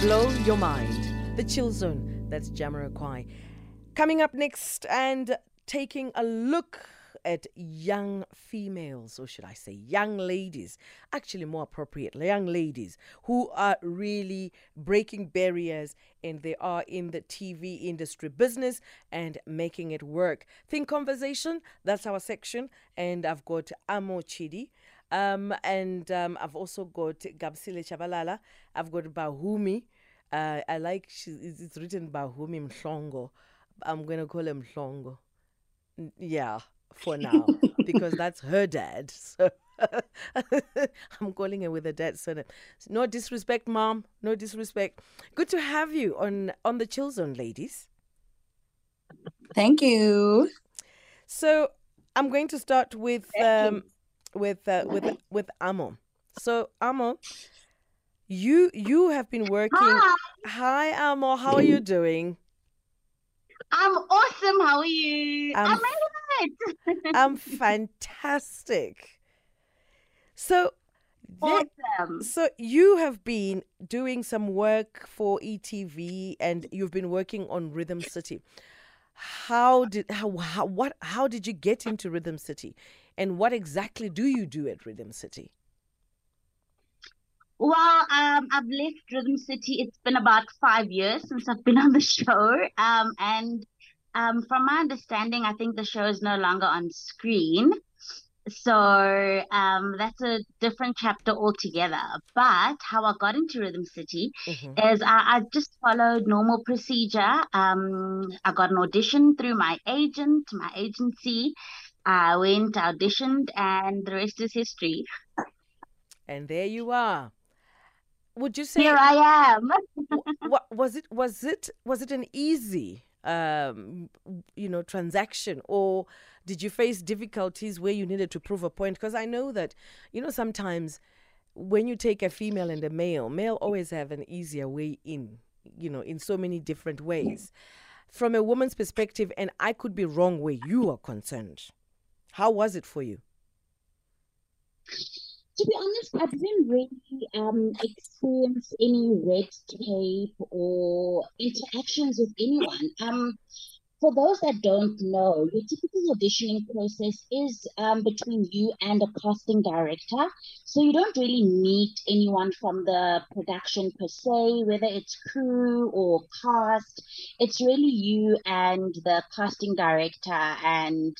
blow your mind. The Chill Zone, that's Jamiroquai. Coming up next and taking a look at young females, or should I say young ladies, actually more appropriate, young ladies who are really breaking barriers and they are in the TV industry business and making it work. Think Conversation, that's our section. And I've got Amo Chidi. Um, and um, I've also got Gabisile Tshabalala. I've got Bahumi. Uh, I like she, it's written Bahumi Mhlongo. I'm going to call him Mhlongo. N- Yeah, for now, because that's her dad. So I'm calling her with a dad surname. No disrespect, mom. No disrespect. Good to have you on on the Chill Zone, ladies. Thank you. So I'm going to start with um, with uh, with with Amo. So Amo, you you have been working. Hi, Hi, Amo. How are you doing? I'm awesome. How are you? I'm I made it. I'm fantastic. So, awesome. so you have been doing some work for ETV, and you've been working on Rhythm City. How did how, how what how did you get into Rhythm City, and what exactly do you do at Rhythm City? Well, um, I've left Rhythm City. It's been about five years since I've been on the show. Um, and um, from my understanding, I think the show is no longer on screen. So um, that's a different chapter altogether. But how I got into Rhythm City Mhm. is I, I just followed normal procedure. Um, I got an audition through my agent, my agency. I went, auditioned, and the rest is history. And there you are. Would you say Here I am. what was it was it was it an easy um you know transaction or did you face difficulties where you needed to prove a point because i know that you know sometimes when you take a female and a male male always have an easier way in you know in so many different ways from a woman's perspective and i could be wrong where you are concerned how was it for you To be honest, I didn't really um experience any red tape or interactions with anyone. Um, for those that don't know, your typical auditioning process is um between you and a casting director. So you don't really meet anyone from the production per se, whether it's crew or cast. It's really you and the casting director, and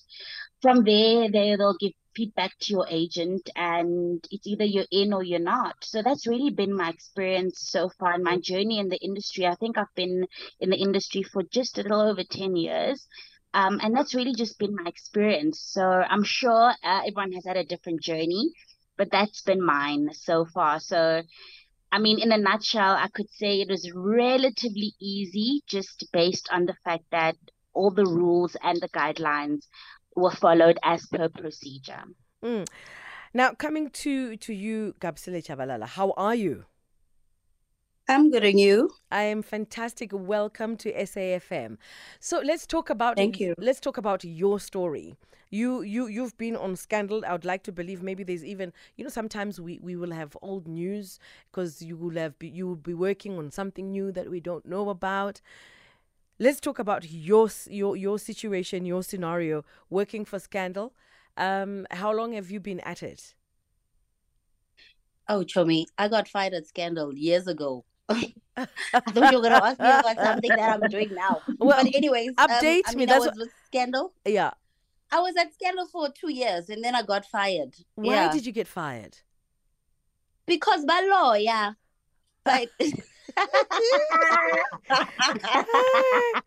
from there, they they'll give feedback to your agent, and it's either you're in or you're not. So that's really been my experience so far in my journey in the industry. I think I've been in the industry for just a little over 10 years. Um, and that's really just been my experience. So I'm sure uh, everyone has had a different journey, but that's been mine so far. So, I mean, in a nutshell, I could say it was relatively easy just based on the fact that all the rules and the guidelines were followed as per procedure. Mm. now coming to to you Gabisile Tshabalala how are you I'm good and you? I am fantastic. Welcome to SAFM. So let's talk about Thank you. Let's talk about your story. You you you've been on Scandal. I would like to believe maybe there's even you know sometimes we we will have old news because you will have be, you will be working on something new that we don't know about. Let's talk about your your your situation, your scenario working for Scandal. Um, how long have you been at it? Oh, Chomi, I got fired at Scandal years ago. I thought you were gonna ask me about something that I'm doing now. Well, But anyways, um, update I me, mean, that's I was with Scandal. Yeah. I was at Scandal for two years and then I got fired. Why yeah. did you get fired? Because by law, yeah. But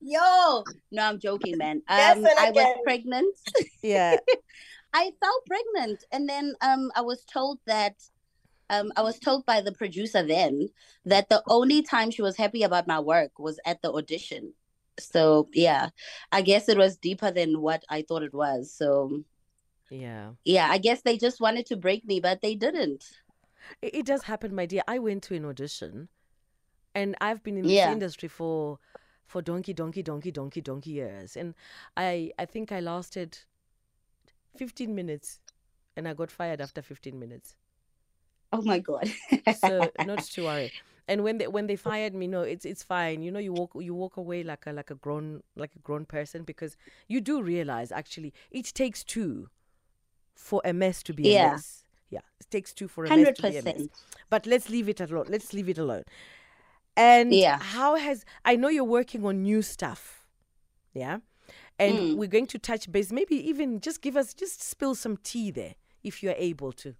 yo, no, I'm joking, man. Um, I was pregnant. Yeah. I felt pregnant, and then um, I was told that um, I was told by the producer then that the only time she was happy about my work was at the audition. So yeah, I guess it was deeper than what I thought it was. So Yeah. yeah, I guess they just wanted to break me, but they didn't. It, it does happen, my dear. I went to an audition, and I've been in this Yeah. industry for for donkey, donkey, donkey, donkey, donkey years, and I I think I lasted fifteen minutes, and I got fired after fifteen minutes. Oh my god. So not to worry. And when they when they fired me, no, it's it's fine. You know, you walk you walk away like a like a grown like a grown person because you do realize actually it takes two for a mess to be a Yeah. mess. Yeah, it takes two for a mess to be a mess. 100%. But let's leave it alone. Let's leave it alone. And Yeah. how has I know you're working on new stuff. Yeah. And Mm. we're going to touch base. Maybe even just give us just spill some tea there if you're able to.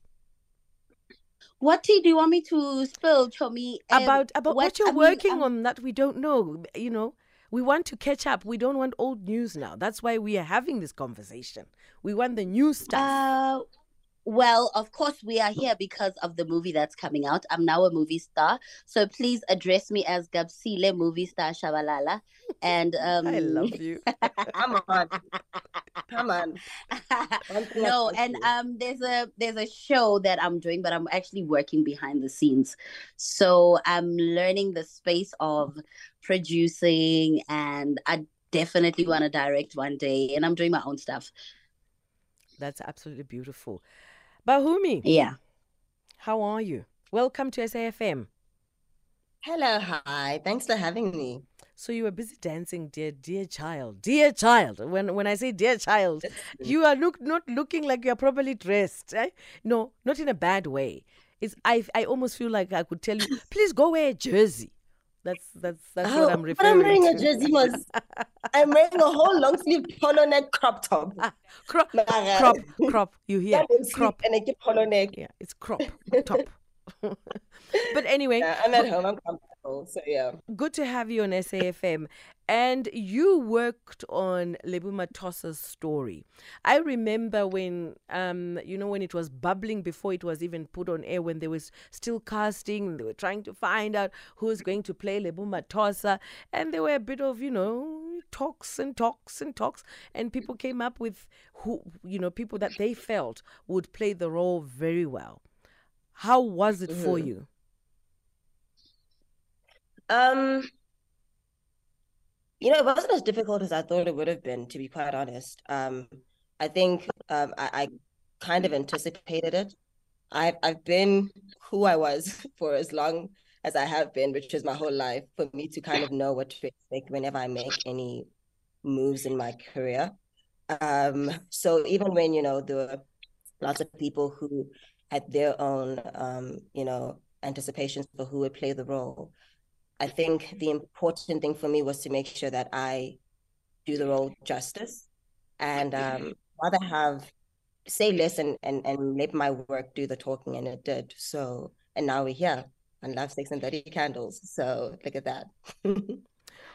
What tea do you want me to spill? Um, about about what, what- you're I mean, working um, on that we don't know. You know, we want to catch up. We don't want old news now. That's why we are having this conversation. We want the new stuff. Uh, well, of course, we are here because of the movie that's coming out. I'm now a movie star, so please address me as Gabisile movie star Tshabalala. And um, I love you. Come on. Come on. One thing I no, and um, there's a there's a show that I'm doing, but I'm actually working behind the scenes. So I'm learning the space of producing, and I definitely want to direct one day. And I'm doing my own stuff. That's absolutely beautiful. Bahumi, Yeah. how are you? Welcome to SAFM. Hello, hi. Thanks for having me. So you were busy dancing, dear, dear child, dear child. When when I say dear child, you are look not looking like you are properly dressed. Eh? No, not in a bad way. It's I I almost feel like I could tell you, please go wear a jersey. That's that's that's what I'm but referring I'm wearing to. a jersey, was I'm wearing a whole long sleeve polo neck crop top. Ah, crop, crop, crop. You hear? Crop. and I keep polo neck. Yeah, it's crop top. but anyway, Yeah, I'm at home. I'm So yeah. good to have you on SAFM. And you worked on Lebo Mathosa's story. I remember when, um, you know, when it was bubbling before it was even put on air, when they was still casting, they were trying to find out who's going to play Lebo Mathosa. And there were a bit of, you know, talks and talks and talks. And people came up with who, you know, people that they felt would play the role very well. How was it for Mhm. you? Um, you know, it wasn't as difficult as I thought it would have been, to be quite honest. Um, I think um, I, I kind of anticipated it. I've I've been who I was for as long as I have been, which is my whole life, for me to kind of know what to expect whenever I make any moves in my career. Um, so even when, you know, there were lots of people who had their own, um, you know, anticipations for who would play the role. I think the important thing for me was to make sure that I do the role justice and um, rather have say less and, and, and let my work do the talking, and it did. So, and now we're here on Love, Sex, and 30 Candles. So, look at that.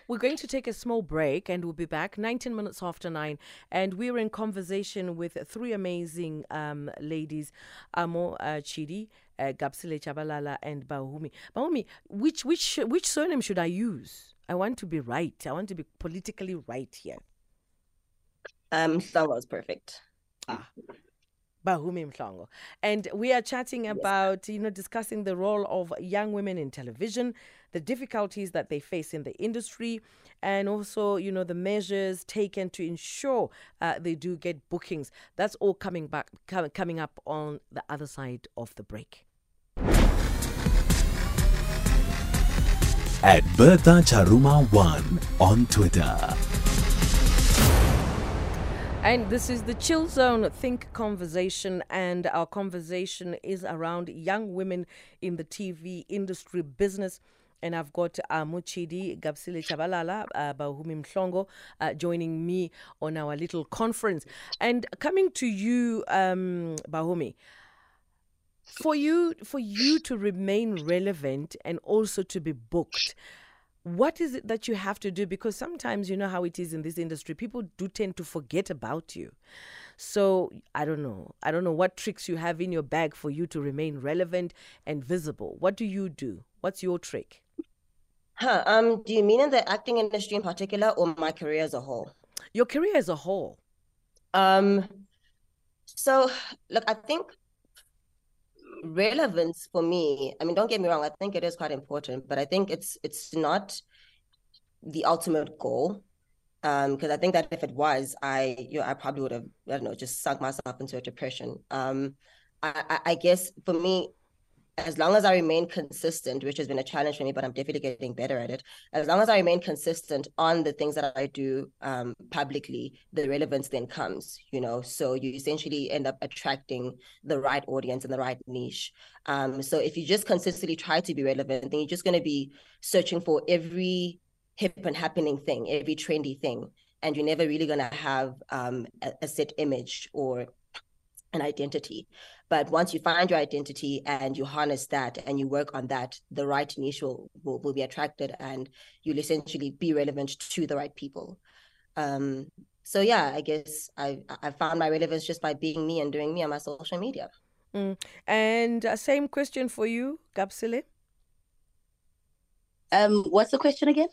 We're going to take a small break and we'll be back 19 minutes after nine. And we're in conversation with three amazing um, ladies Amo uh, Chidi, uh, Gabisile Tshabalala, and Bahumi. Bahumi, which, which, which surname should I use? I want to be right. I want to be politically right here. Um, that was perfect. Ah. Bahumi Mhlongo. And we are chatting about, you know, discussing the role of young women in television, the difficulties that they face in the industry, and also, you know, the measures taken to ensure uh, they do get bookings. That's all coming back, com- coming up on the other side of the break. at Bertha Charuma 1 on Twitter. And this is the Chill Zone Think conversation, and our conversation is around young women in the TV industry business. And I've got uh, Muchidi Gabisile Tshabalala, uh, Bahumi Mhlongo, uh, joining me on our little conference. And coming to you, um, Bahumi, for you for you to remain relevant and also to be booked what is it that you have to do? Because sometimes you know how it is in this industry. People do tend to forget about you. So i don't know. I don't know what tricks you have in your bag for you to remain relevant and visible. What do you do what's your trick Huh, um, do you mean in the acting industry in particular or my career as a whole? your career as a whole Um, so look, I think relevance for me, I mean, don't get me wrong, I think it is quite important, but I think it's it's not the ultimate goal. Um, because I think that if it was, I you know, I probably would have, I don't know, just sunk myself into a depression. Um, I, I, I guess for me, as long as I remain consistent, which has been a challenge for me, but I'm definitely getting better at it. As long as I remain consistent on the things that I do um, publicly, the relevance then comes, you know. So you essentially end up attracting the right audience and the right niche. Um, so if you just consistently try to be relevant, then you're just going to be searching for every hip and happening thing, every trendy thing, and you're never really going to have um, a, a set image or an identity. But once you find your identity and you harness that and you work on that, the right niche will, will, will be attracted and you'll essentially be relevant to the right people. Um, so yeah, I guess I I found my relevance just by being me and doing me on my social media. Mm. And uh, same question for you, Gabisile. Um, what's the question again?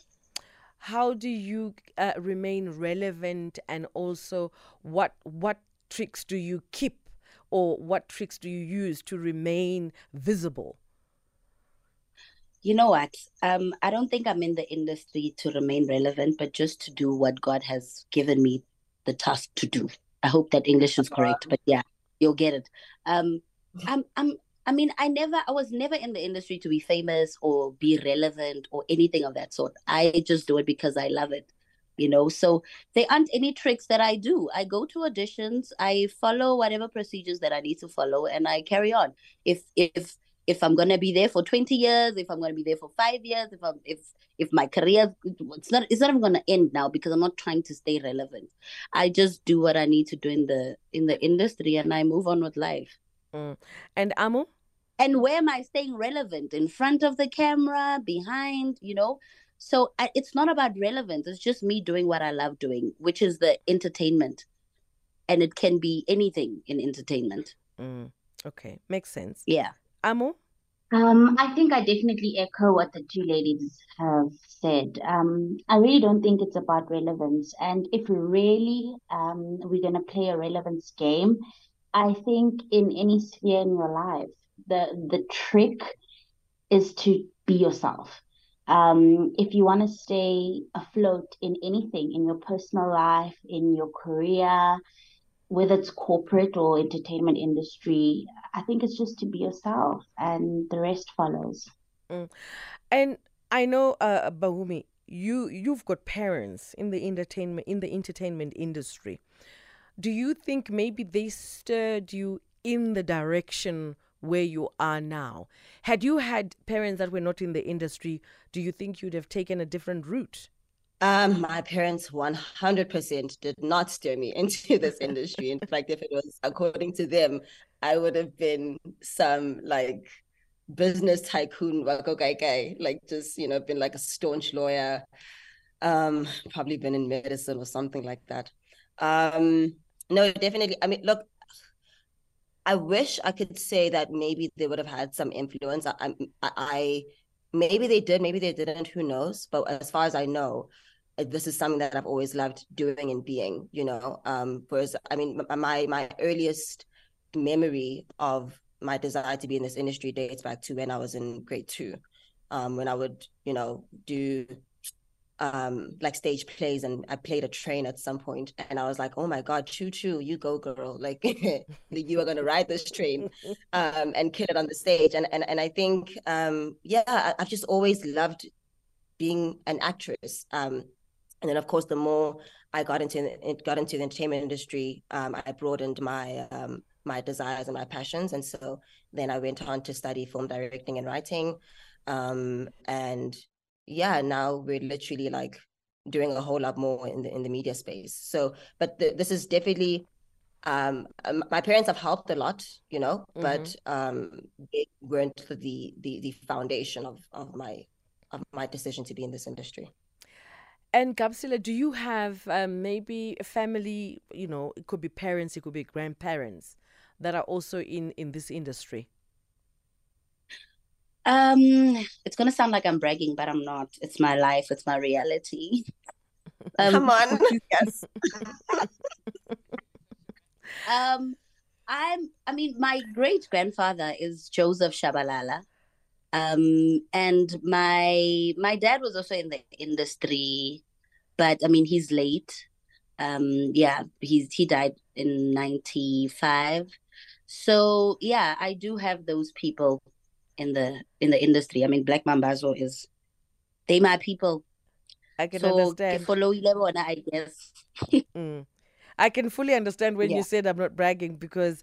How do you uh, remain relevant, and also what what tricks do you keep or what tricks do you use to remain visible? You know what? Um, I don't think I'm in the industry to remain relevant, but just to do what God has given me the task to do. I hope that English is correct, but yeah, you'll get it. Um, I'm, I'm, I mean, I never, I was never in the industry to be famous or be relevant or anything of that sort. I just do it because I love it you know? So there aren't any tricks that i do. I go to auditions i follow whatever procedures that i need to follow and i carry on. If if if i'm going to be there for 20 years if i'm going to be there for 5 years if i'm if if my career it's not it's not even going to end now because i'm not trying to stay relevant. I just do what i need to do in the in the industry and i move on with life. Mm. and amo and where am i staying relevant? In front of the camera behind you know so I, it's not about relevance. It's just me doing what I love doing, which is the entertainment. And it can be anything in entertainment. Mm, okay, makes sense. Yeah. Amo? Um, I think I definitely echo what the two ladies have said. Um, I really don't think it's about relevance. And if really um, we're going to play a relevance game, I think in any sphere in your life, the the trick is to be yourself um, if you want to stay afloat in anything, in your personal life, in your career, whether it's corporate or entertainment industry, I think it's just to be yourself and the rest follows. Mm. And I know, uh, Bahumi, you you've got parents in the entertainment in the entertainment industry. Do you think maybe they stirred you in the direction where you are now. Had you had parents that were not in the industry, do you think you'd have taken a different route? Um, my parents 100% did not steer me into this industry. In fact, if it was according to them, I would have been some like business tycoon, like okay, like just, you know, been like a staunch lawyer, um, probably been in medicine or something like that. Um, no, definitely. I mean, look, I wish I could say that maybe they would have had some influence. I, I, I, maybe they did, maybe they didn't. Who knows? But as far as I know, uh, this is something that I've always loved doing and being. You know, um, whereas I mean, my my earliest memory of my desire to be in this industry dates back to when I was in grade two, um, when I would you know do um like stage plays and I played a train at some point and I was like, oh my God, choo choo, you go girl. Like you are gonna ride this train um and kill it on the stage. And and and I think um yeah, I, I've just always loved being an actress. Um and then of course the more I got into it got into the entertainment industry, um, I broadened my um my desires and my passions. And so then I went on to study film directing and writing. Um, and yeah, now we're literally like doing a whole lot more in the in the media space. So, but the, this is definitely um, um, my parents have helped a lot, you know, mm-hmm. but um, they weren't the the the foundation of of my of my decision to be in this industry. And Gabisile, do you have um, maybe a family? You know, it could be parents, it could be grandparents that are also in in this industry. Um, it's gonna sound like I'm bragging, but I'm not. It's my life. It's my reality. Um, Come on, yes. um, I'm. I mean, my great grandfather is Joseph Shabalala. Um, and my my dad was also in the industry, but I mean, he's late. Um, yeah, he's he died in '95. So yeah, I do have those people in the in the industry. I mean, Black Mambazo is they my people. I can so understand. ke follow level I guess. Mm. I can fully understand when you said I'm not bragging because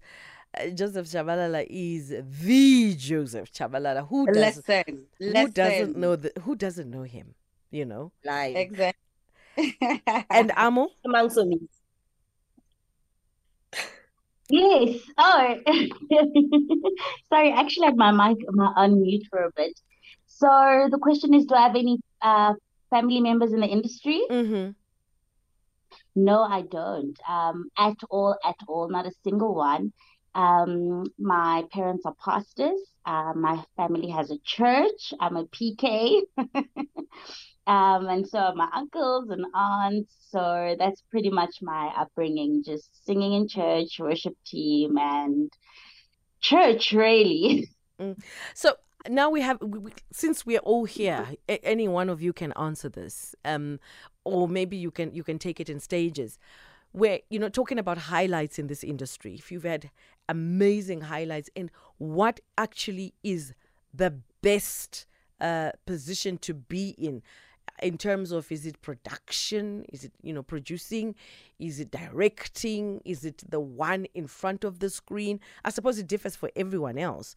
uh, Joseph Shabalala is the Joseph Shabalala. Who doesn't Listen, who doesn't know the, who doesn't know him? You know. Live. exactly. And Amo, Among so me. Yes. Oh, sorry. Actually, I had my mic my, on mute for a bit. So the question is, do I have any uh, family members in the industry? mm-hmm. No, I don't. Um, at all, at all, not a single one. Um, my parents are pastors. Uh, my family has a church. I'm a PK. Um, and so my uncles and aunts. So that's pretty much my upbringing, just singing in church, worship team, and church, really. So now we have, we, since we're all here, any one of you can answer this, um, or maybe you can you can take it in stages. We're you know talking about highlights in this industry. If you've had amazing highlights, and what actually is the best uh, position to be in, in terms of is it production, is it you know producing, is it directing, is it the one in front of the screen? I suppose it differs for everyone else.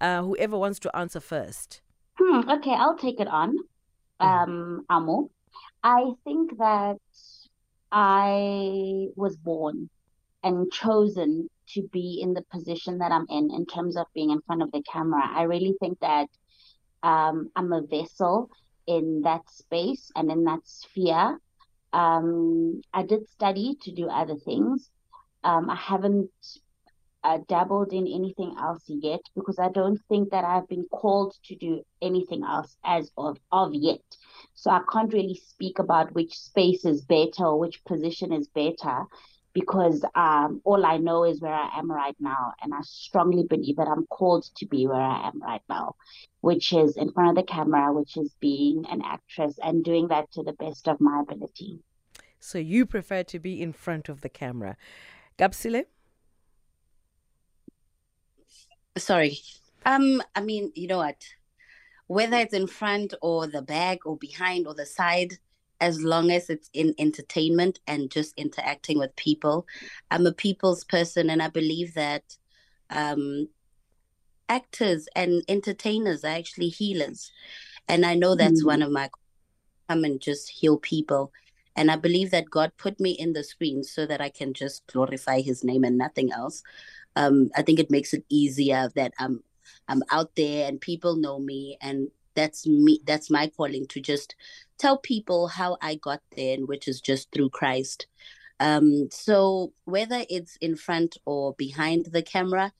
Uh, whoever wants to answer first. Hmm, okay, I'll take it on. Um, Amo. I think that I was born and chosen to be in the position that I'm in, in terms of being in front of the camera. I really think that um, I'm a vessel in that space and in that sphere. Um, I did study to do other things. Um, I haven't uh, dabbled in anything else yet because I don't think that I've been called to do anything else as of, of yet. So I can't really speak about which space is better or which position is better because um, all I know is where I am right now. And I strongly believe that I'm called to be where I am right now, which is in front of the camera, which is being an actress and doing that to the best of my ability. So you prefer to be in front of the camera. Gabisile? Sorry. Um, I mean, you know what? Whether it's in front or the back or behind or the side, as long as it's in entertainment and just interacting with people, I'm a people's person, and I believe that um, actors and entertainers are actually healers, and I know that's Mm. one of my come and just heal people. And I believe that God put me in the screen so that I can just glorify His name and nothing else um, I think it makes it easier that I'm I'm out there and people know me and that's me that's my calling to just tell people how I got there and which is just through Christ. Um, so whether it's in front or behind the camera,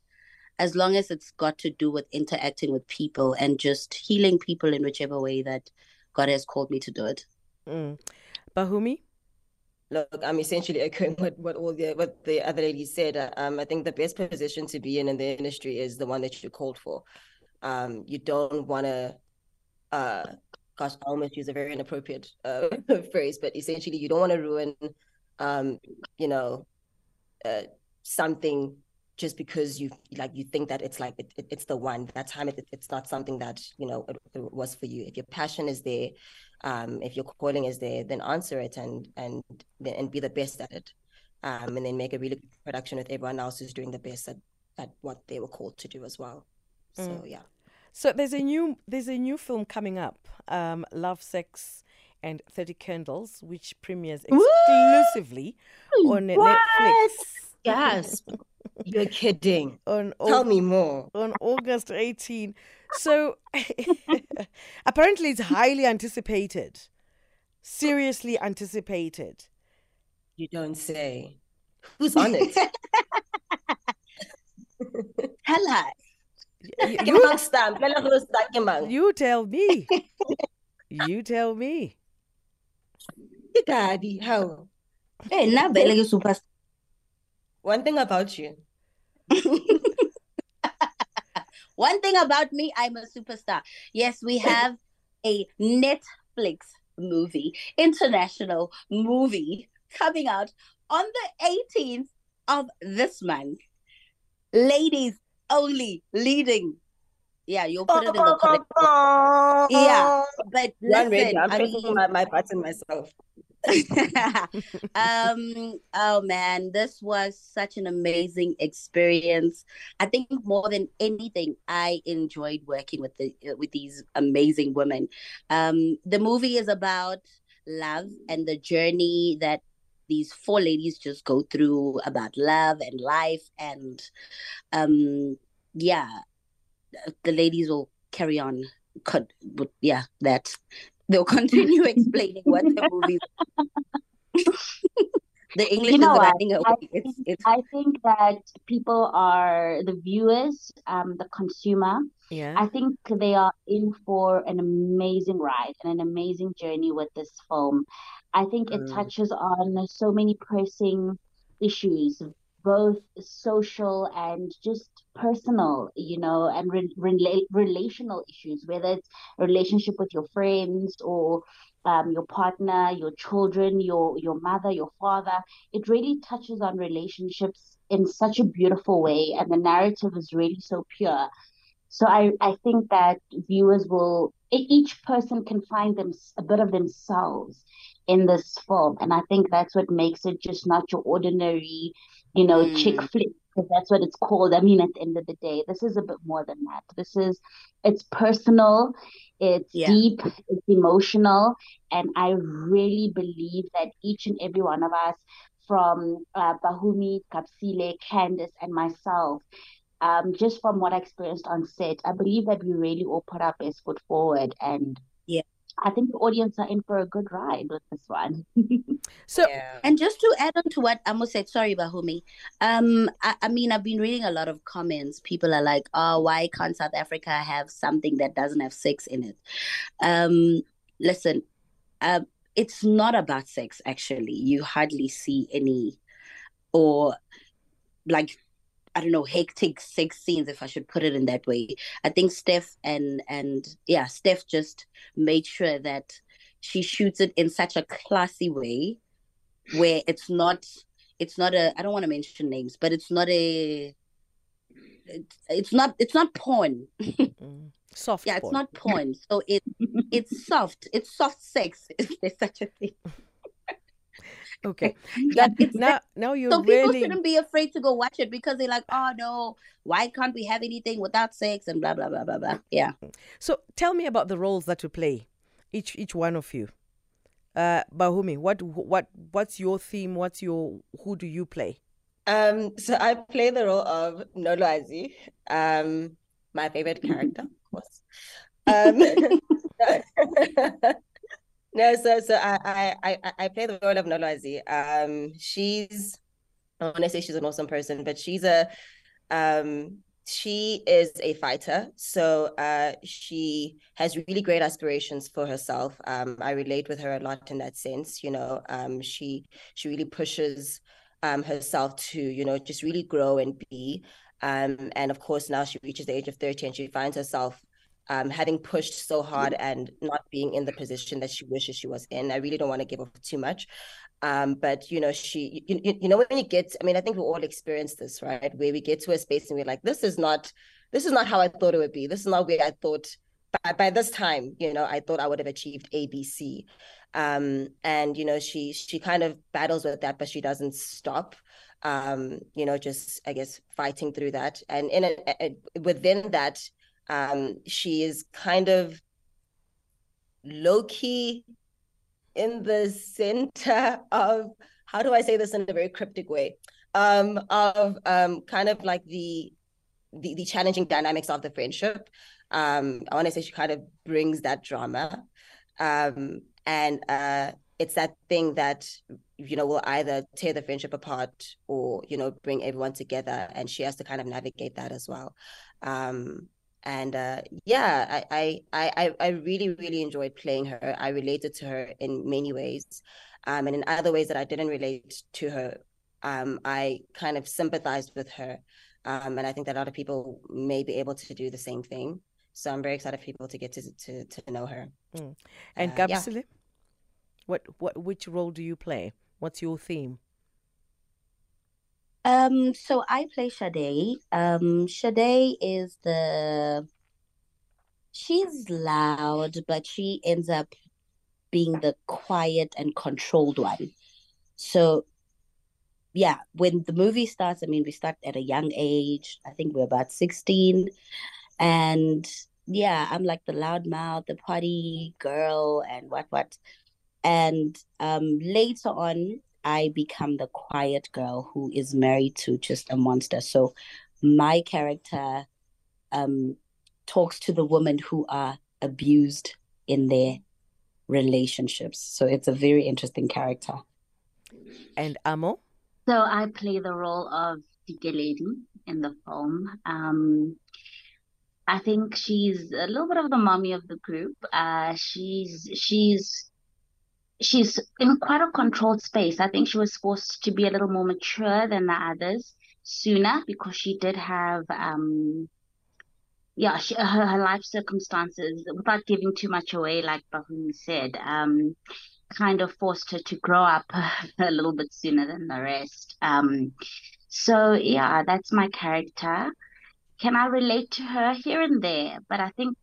as long as it's got to do with interacting with people and just healing people in whichever way that God has called me to do it. Mm. Bahumi? Look, I'm essentially echoing what, what all the what the other ladies said. Uh, Um, I think the best position to be in in the industry is the one that you're called for. Um, you don't want to, uh, gosh, I almost use a very inappropriate uh, phrase, but essentially you don't want to ruin, um, you know, uh, something just because you like you think that it's like it, it- it's the one that time it, it's not something that you know it, it was for you. If your passion is there um if your calling is there then answer it and and and be the best at it. Um and then make a really good production with everyone else who's doing the best at, at what they were called to do as well. So Mm. yeah. So there's a new there's a new film coming up, um, Love, Sex, and Thirty Candles, which premieres exclusively on Netflix. Yes you're kidding on tell Au- me more on August 18. So apparently it's highly anticipated, seriously anticipated. you don't say who's on it Hello. Y- Ke You, mang stamp? Lela go sta ke you tell me. You tell me. Daddy how Hey, ke superstar. One thing about you One thing about me, I'm a superstar. Yes, we have a Netflix movie, international movie coming out on the 18th of this month. Ladies only leading. Yeah, you'll put it in the correct. Yeah, but listen, radio. I'm I pressing mean, my, my button myself. um oh man this was such an amazing experience i think more than anything i enjoyed working with the with these amazing women um the movie is about love and the journey that these four ladies just go through about love and life and um yeah the ladies will carry on could but yeah that they'll continue explaining what the movie the english You know is what? running I think, it's it's I think that people are the viewers, um, the consumer. Yeah. I think they are in for an amazing ride and an amazing journey with this film. I think it Mm. touches on so many pressing issues, both social and just personal, you know, and re rela relational issues, whether it's a relationship with your friends or um, your partner, your children, your your mother, your father. It really touches on relationships in such a beautiful way, and the narrative is really so pure. So I, I think that viewers will, each person can find them a bit of themselves in this film. And I think that's what makes it just not your ordinary, you know, chick Mm. flick, because that's what it's called. I mean, at the end of the day, this is a bit more than that. This is, it's personal, it's Yeah. deep, it's emotional. And I really believe that each and every one of us, from uh, Bahumi, Gabisile, Candice, and myself, um, just from what I experienced on set, I believe that we really all put our best foot forward, and. I think the audience are in for a good ride with this one. So Yeah. And just to add on to what Amo said, sorry, Bahumi. Um, I, I mean, I've been reading a lot of comments. People are like, "Oh, why can't South Africa have something that doesn't have sex in it?" Um, listen, um, it's not about sex. Actually, you hardly see any, or like, I don't know, hectic sex scenes, if I should put it in that way. I think Steph and and yeah, Steph just made sure that she shoots it in such a classy way where it's not it's not a I don't want to mention names, but it's not a it's, it's not it's not porn. mm, soft. Yeah, it's not porn. So it it's soft. It's soft sex. If there's such a thing. Okay. Yeah, That it's now now you're so people shouldn't be afraid to go watch it because they're like, oh no, why can't we have anything without sex and blah blah blah blah blah. Yeah. So tell me about the roles that you play, each each one of you. Uh, Bahumi, what what what's your theme? What's your who do you play? Um, so I play the role of Nolwazi, um, my favorite character, of course. Um, no, so so I I I play the role of Nolwazi. Um, she's I want to say she's an awesome person, but she's a um she is a fighter. So uh she has really great aspirations for herself. Um i relate with her a lot in that sense you know. Um she she really pushes um herself to you know just really grow and be. Um and of course now she reaches the age of 30 and she finds herself um having pushed so hard and not being in the position that she wishes she was in i really don't want to give up too much um, but you know, she, you, you, you know, when you get, I mean, I think we all experience this, right? Where we get to a space and we're like, this is not, this is not how I thought it would be. This is not where I thought by, by this time, you know, I thought I would have achieved A, B, C. Um, and you know, she she kind of battles with that, but she doesn't stop. Um, you know, just I guess fighting through that. And in a, a, within that, um, she is kind of low key in the center of how do I say this in a very cryptic way? Um, of um, kind of like the, the the challenging dynamics of the friendship. Um, I want to say she kind of brings that drama, um, and uh, it's that thing that you know will either tear the friendship apart or you know bring everyone together, and she has to kind of navigate that as well. Um, and uh, yeah, I, I I I really really enjoyed playing her. I related to her in many ways, um, and in other ways that I didn't relate to her, um, I kind of sympathized with her, um, and I think that a lot of people may be able to do the same thing. So I'm very excited for people to get to to, to know her. Mm. And Uh, yeah. What what which role do you play? What's your theme? Um, so I play Sade. Um, Sade is the she's loud, but she ends up being the quiet and controlled one. So, yeah, when the movie starts, I mean, we start at a young age. I think we're about 16. And yeah, I'm like the loud mouth, the party girl, and what, what. And um, later on, I become the quiet girl who is married to just a monster. So my character um, talks to the women who are abused in their relationships. So it's a very interesting character. And Amo? So I play the role of Dike Lady in the film. Um, I think she's a little bit of the mommy of the group. Uh, she's she's she's in quite a controlled space. I think she was forced to be a little more mature than the others sooner because she did have um yeah she, her, her life circumstances without giving too much away like Bahumi said um kind of forced her to grow up a little bit sooner than the rest. Um so yeah that's my character. Can I relate to her here and there? But I think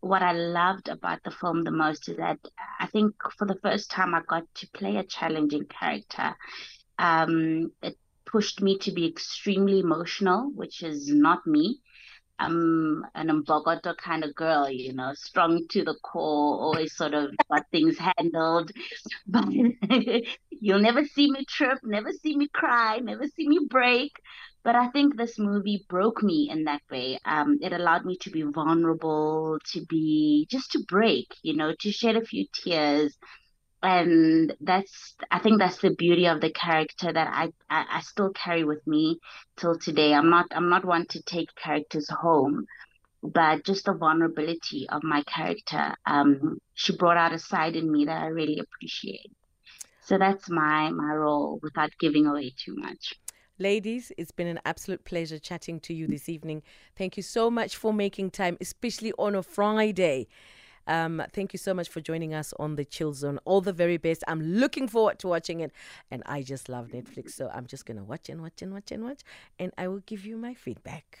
what I loved about the film the most is that I think for the first time I got to play a challenging character. Um, it pushed me to be extremely emotional, which is not me. I'm an Mbokodo kind of girl, you know, strong to the core, always sort of got things handled. But you'll never see me trip, never see me cry, never see me break. But I think this movie broke me in that way. Um, it allowed me to be vulnerable, to be just to break, you know, to shed a few tears. And that's, I think that's the beauty of the character that I, I, I still carry with me till today. I'm not, I'm not one to take characters home, but just the vulnerability of my character. Um, she brought out a side in me that I really appreciate. So that's my my role without giving away too much. Ladies, it's been an absolute pleasure chatting to you this evening. Thank you so much for making time, especially on a Friday. Um, thank you so much for joining us on the Chill Zone. All the very best. I'm looking forward to watching it. And I just love Netflix. So I'm just going to watch and watch and watch and watch. And I will give you my feedback.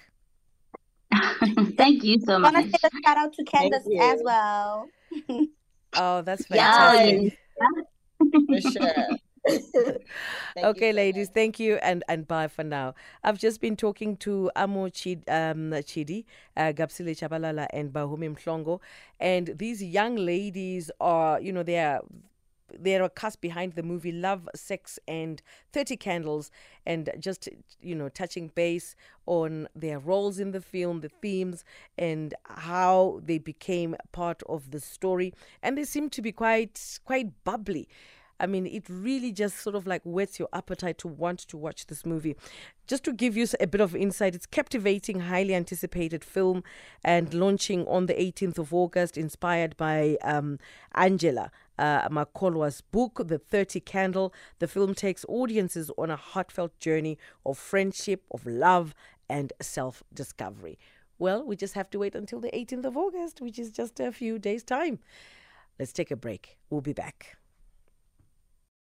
Thank you so much. I much. want to say a shout out to Candace as well. Oh, that's Yeah. fantastic. For sure. Okay, so ladies, much. thank you and and bye for now. I've just been talking to Amo Chid, um, Chidi, uh, Gabisile Tshabalala, and Bahumi Mhlongo, and these young ladies are, you know, they are. They're a cast behind the movie Love, Sex, and 30 Candles, and just, you know, touching base on their roles in the film, the themes, and how they became part of the story. And they seem to be quite, quite bubbly. I mean, it really just sort of like whets your appetite to want to watch this movie. Just to give you a bit of insight, it's captivating, highly anticipated film and launching on the 18th of August, inspired by um, Angela uh, Makholwa's book, The 30 Candle. The film takes audiences on a heartfelt journey of friendship, of love, and self discovery. Well, we just have to wait until the 18th of August, which is just a few days' time. Let's take a break. We'll be back.